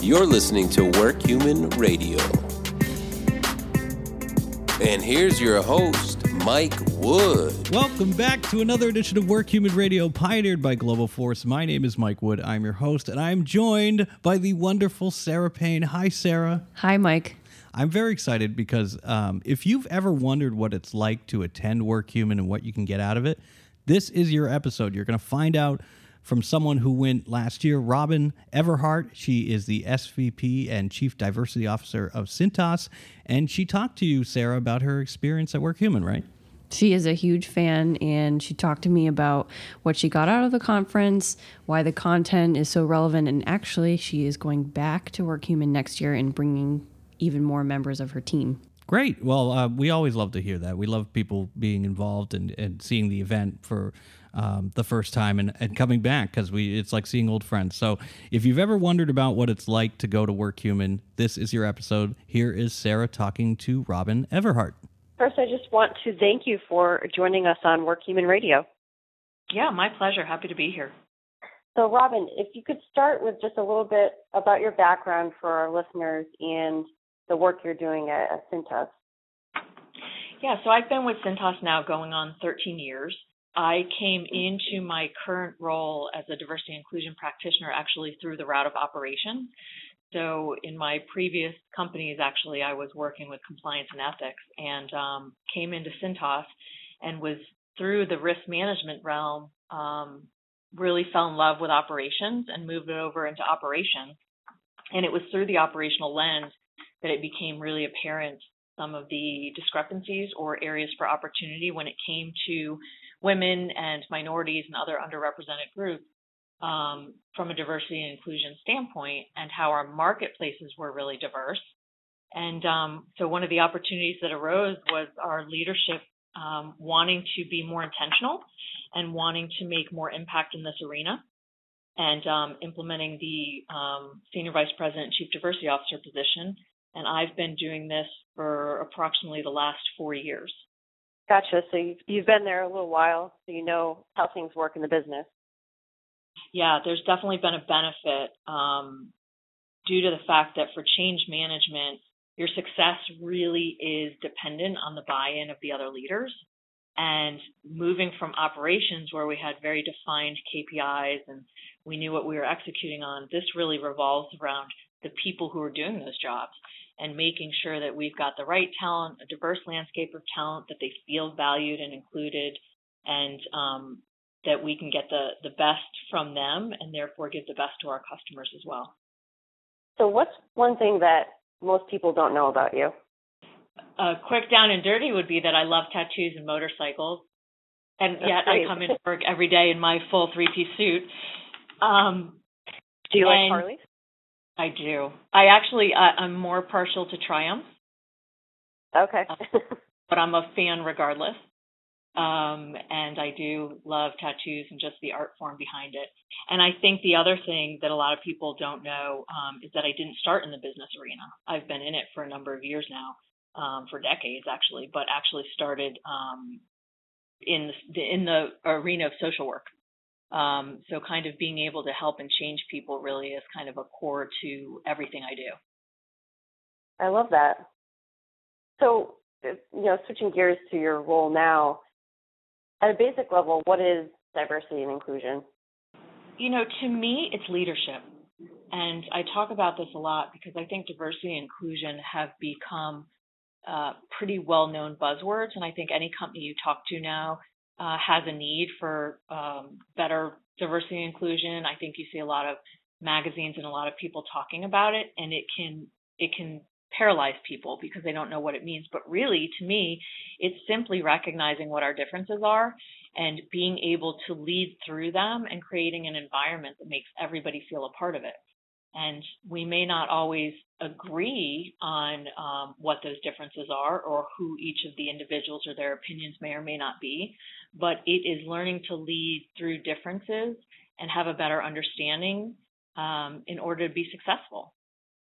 You're listening to Work Human Radio. And here's your host, Mike Wood. Welcome back to another edition of Work Human Radio, pioneered by Globoforce. My name is Mike Wood. I'm your host, and I'm joined by the wonderful Sarah Payne. Hi, Sarah. Hi, Mike. I'm very excited because um, if you've ever wondered what it's like to attend Work Human and what you can get out of it, this is your episode. You're going to find out from someone who went last year, Robin Everhart. She is the SVP and Chief Diversity Officer of Cintas. And she talked to you, Sarah, about her experience at Work Human, right? She is a huge fan, and she talked to me about what she got out of the conference, why the content is so relevant, and actually, she is going back to Work Human next year and bringing even more members of her team. Great. Well, uh, we always love to hear that. We love people being involved and, and seeing the event for um, the first time and, and coming back because we it's like seeing old friends. So if you've ever wondered about what it's like to go to Work Human, this is your episode. Here is Sarah talking to Robin Everhart. First, I just want to thank you for joining us on Work Human Radio. Yeah, my pleasure. Happy to be here. So, Robin, if you could start with just a little bit about your background for our listeners and the work you're doing at, at Cintas. Yeah, so I've been with Cintas now going on 13 years. I came into my current role as a diversity inclusion practitioner actually through the route of operations. So in my previous companies, actually, I was working with compliance and ethics, and um, came into Cintas and was through the risk management realm. Um, really fell in love with operations and moved it over into operations. And it was through the operational lens that it became really apparent some of the discrepancies or areas for opportunity when it came to women and minorities and other underrepresented groups um, from a diversity and inclusion standpoint, and how our marketplaces were really diverse. And um, so, one of the opportunities that arose was our leadership um, wanting to be more intentional and wanting to make more impact in this arena and um, implementing the um, Senior Vice President Chief Diversity Officer position and I've been doing this for approximately the last four years. Gotcha. So you've, you've been there a little while, so you know how things work in the business. Yeah, there's definitely been a benefit um, due to the fact that for change management, your success really is dependent on the buy-in of the other leaders. And moving from operations where we had very defined KPIs and we knew what we were executing on, this really revolves around the people who are doing those jobs and making sure that we've got the right talent, a diverse landscape of talent, that they feel valued and included, and um, that we can get the, the best from them and therefore give the best to our customers as well. So, what's one thing that most people don't know about you? A quick down and dirty would be that I love tattoos and motorcycles, and That's yet great. I come into work every day in my full three piece suit. Um, Do you like Harleys? I do. I actually uh, I'm more partial to Triumph. Okay. uh, but I'm a fan regardless. Um, and I do love tattoos and just the art form behind it. And I think the other thing that a lot of people don't know um, is that I didn't start in the business arena. I've been in it for a number of years now, um, for decades actually, but actually started um, in the, in the arena of social work. Um, so kind of being able to help and change people really is kind of a core to everything I do. I love that. So, you know, switching gears to your role now, at a basic level, what is diversity and inclusion? You know, to me, it's leadership. And I talk about this a lot because I think diversity and inclusion have become uh, pretty well known buzzwords. And I think any company you talk to now uh, has a need for um, better diversity and inclusion. I think you see a lot of magazines and a lot of people talking about it, and it can it can paralyze people because they don't know what it means. But really, to me, it's simply recognizing what our differences are and being able to lead through them and creating an environment that makes everybody feel a part of it. And we may not always agree on um, what those differences are or who each of the individuals or their opinions may or may not be, but it is learning to lead through differences and have a better understanding um, in order to be successful.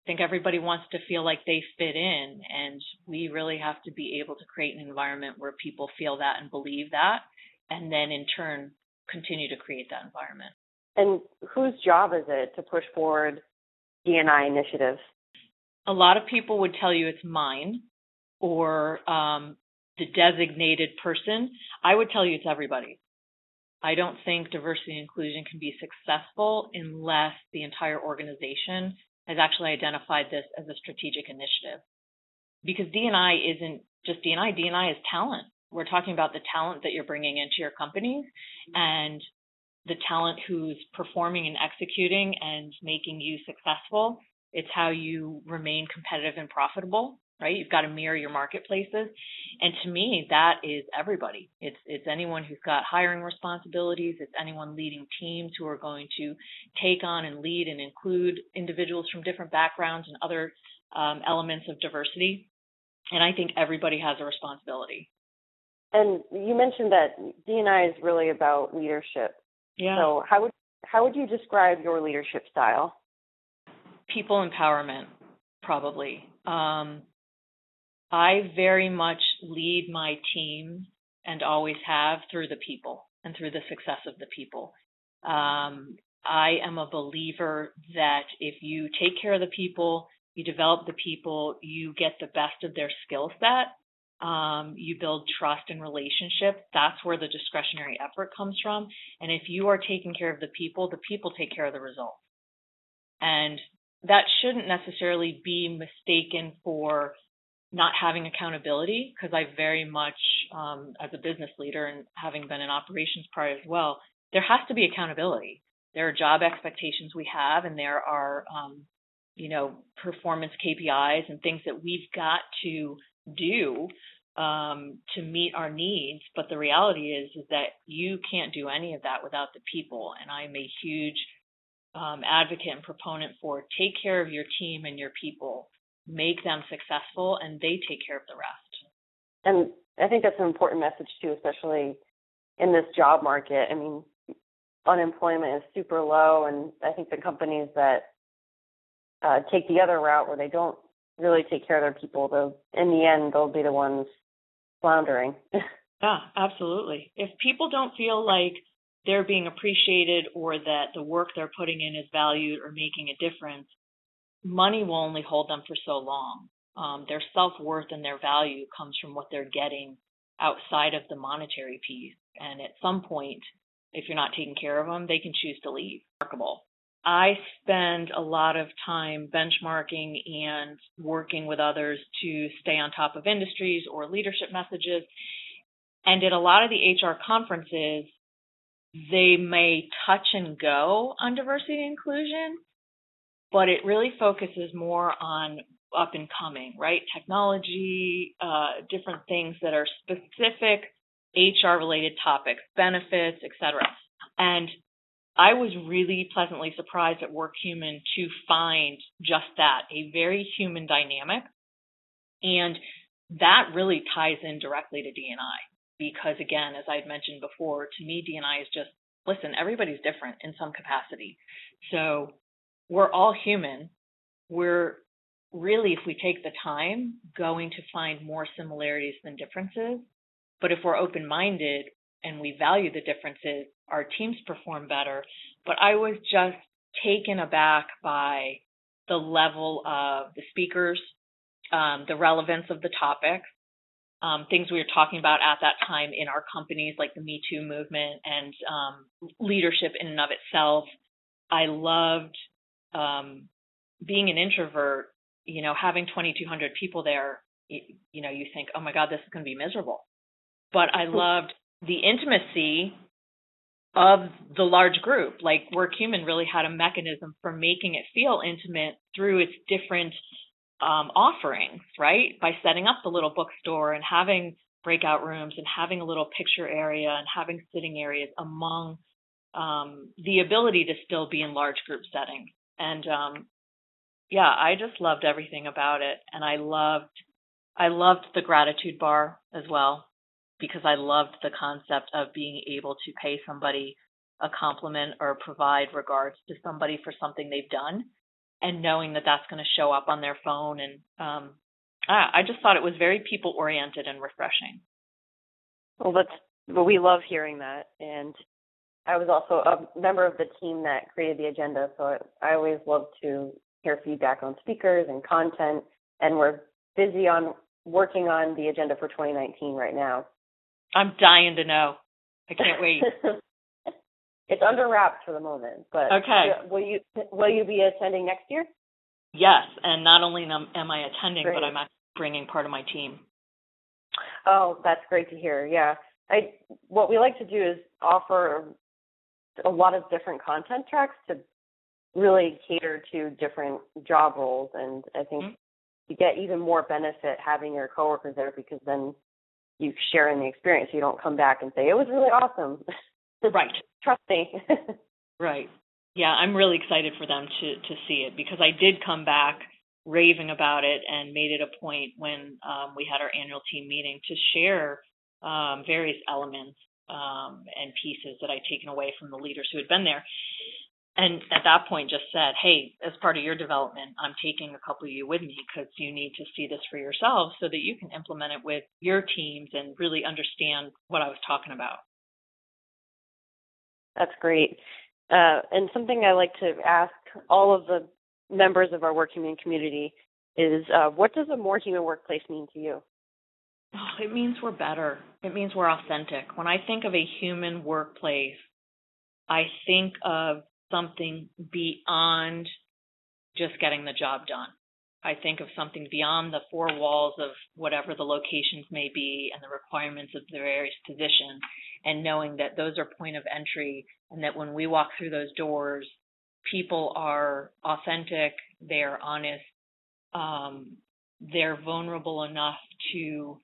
I think everybody wants to feel like they fit in, and we really have to be able to create an environment where people feel that and believe that, and then in turn continue to create that environment. And whose job is it to push forward D&I initiatives? A lot of people would tell you it's mine or um, the designated person. I would tell you it's everybody. I don't think diversity and inclusion can be successful unless the entire organization has actually identified this as a strategic initiative. Because D&I isn't just D&I, D&I is talent. We're talking about the talent that you're bringing into your companies and the talent who's performing and executing and making you successful. It's how you remain competitive and profitable, right? You've got to mirror your marketplaces. And to me, that is everybody. It's it's anyone who's got hiring responsibilities, it's anyone leading teams who are going to take on and lead and include individuals from different backgrounds and other um, elements of diversity. And I think everybody has a responsibility. And you mentioned that D&I is really about leadership. Yeah. So how would how would you describe your leadership style? People empowerment, probably. Um, I very much lead my team and always have through the people and through the success of the people. Um, I am a believer that if you take care of the people, you develop the people, you get the best of their skill set, um, you build trust and relationships. That's where the discretionary effort comes from. And if you are taking care of the people, the people take care of the results. And that shouldn't necessarily be mistaken for not having accountability because I very much, um, as a business leader and having been in operations prior as well, there has to be accountability. There are job expectations we have, and there are, um, you know, performance KPIs and things that we've got to do um, to meet our needs. But the reality is, is that you can't do any of that without the people. And I'm a huge um, advocate and proponent for take care of your team and your people, make them successful, and they take care of the rest. And I think that's an important message too, especially in this job market. I mean, unemployment is super low, and I think the companies that uh, take the other route where they don't really take care of their people, they'll in the end they'll be the ones floundering. yeah, absolutely. If people don't feel like they're being appreciated or that the work they're putting in is valued or making a difference, money will only hold them for so long. Um, their self worth and their value comes from what they're getting outside of the monetary piece. And at some point, if you're not taking care of them, they can choose to leave. Remarkable. I spend a lot of time benchmarking and working with others to stay on top of industries or leadership messages. And at a lot of the HR conferences, they may touch and go on diversity and inclusion, but it really focuses more on up and coming, right? Technology, uh, different things that are specific HR related topics, benefits, etc. And I was really pleasantly surprised at WorkHuman to find just that a very human dynamic. And that really ties in directly to D&I because again, as I'd mentioned before, to me, D&I is just, listen, everybody's different in some capacity. So we're all human. We're really, if we take the time, going to find more similarities than differences. But if we're open minded and we value the differences, our teams perform better. But I was just taken aback by the level of the speakers, um, the relevance of the topics, um, things we were talking about at that time in our companies, like the Me Too movement and um, leadership in and of itself. I loved um, being an introvert. You know, having 2,200 people there, you, you know, you think, oh my God, this is going to be miserable. But I loved the intimacy of the large group. Like WorkHuman really had a mechanism for making it feel intimate through its different um, offerings, right? By setting up the little bookstore and having breakout rooms and having a little picture area and having sitting areas among um, the ability to still be in large group settings. And um, yeah, I just loved everything about it, and I loved I loved the gratitude bar as well because I loved the concept of being able to pay somebody a compliment or provide regards to somebody for something they've done and knowing that that's going to show up on their phone and um I, just thought it was very people oriented and refreshing. Well, that's well, we love hearing that, and I was also a member of the team that created the agenda, so I always love to hear feedback on speakers and content, and we're busy on working on the agenda for 2019 right now. I'm dying to know. I can't wait. it's under wraps for the moment, but okay. Will you will you be attending next year? Yes, and not only am, I attending, Great. but I'm actually bringing part of my team. Oh, that's great to hear. Yeah, I what we like to do is offer a lot of different content tracks to really cater to different job roles, and I think mm-hmm. you get even more benefit having your coworkers there because then you share in the experience. You don't come back and say it was really awesome. Right. Trust me. right. Yeah, I'm really excited for them to to see it because I did come back raving about it and made it a point when um, we had our annual team meeting to share um, various elements um, and pieces that I'd taken away from the leaders who had been there. And at that point, just said, hey, as part of your development, I'm taking a couple of you with me because you need to see this for yourselves so that you can implement it with your teams and really understand what I was talking about. That's great. Uh, and something I like to ask all of the members of our work human community is uh, what does a more human workplace mean to you? Oh, it means we're better. It means we're authentic. When I think of a human workplace, I think of something beyond just getting the job done. I think of something beyond the four walls of whatever the locations may be and the requirements of the various positions, and knowing that those are point of entry and that when we walk through those doors, people are authentic, they are honest, um, they're vulnerable enough to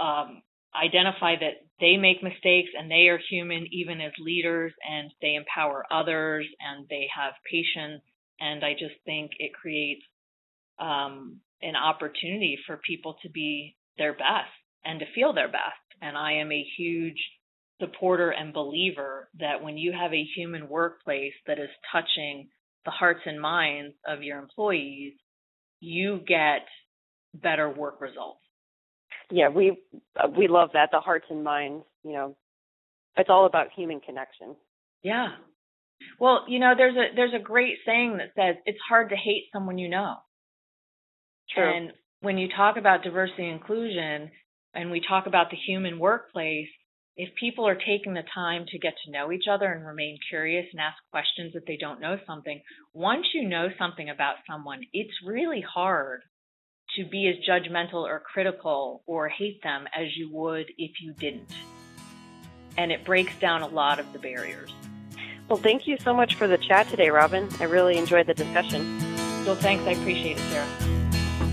um, identify that they make mistakes and they are human even as leaders and they empower others and they have patience. And I just think it creates um, an opportunity for people to be their best and to feel their best. And I am a huge supporter and believer that when you have a human workplace that is touching the hearts and minds of your employees, you get better work results. Yeah, we we love that the hearts and minds. You know, it's all about human connection. Yeah. Well, you know, there's a there's a great saying that says it's hard to hate someone you know. True. And when you talk about diversity and inclusion, and we talk about the human workplace, if people are taking the time to get to know each other and remain curious and ask questions if they don't know something, once you know something about someone, it's really hard to be as judgmental or critical or hate them as you would if you didn't. And it breaks down a lot of the barriers. Well, thank you so much for the chat today, Robin. I really enjoyed the discussion. Well, thanks. I appreciate it, Sarah.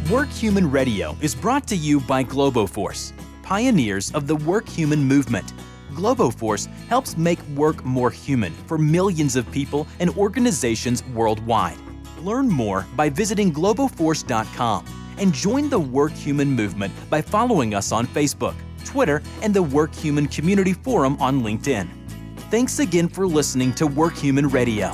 Work Human Radio is brought to you by Globoforce, pioneers of the Work Human movement. Globoforce helps make work more human for millions of people and organizations worldwide. Learn more by visiting globoforce.com and join the Work Human movement by following us on Facebook, Twitter, and the Work Human Community Forum on LinkedIn. Thanks again for listening to Work Human Radio.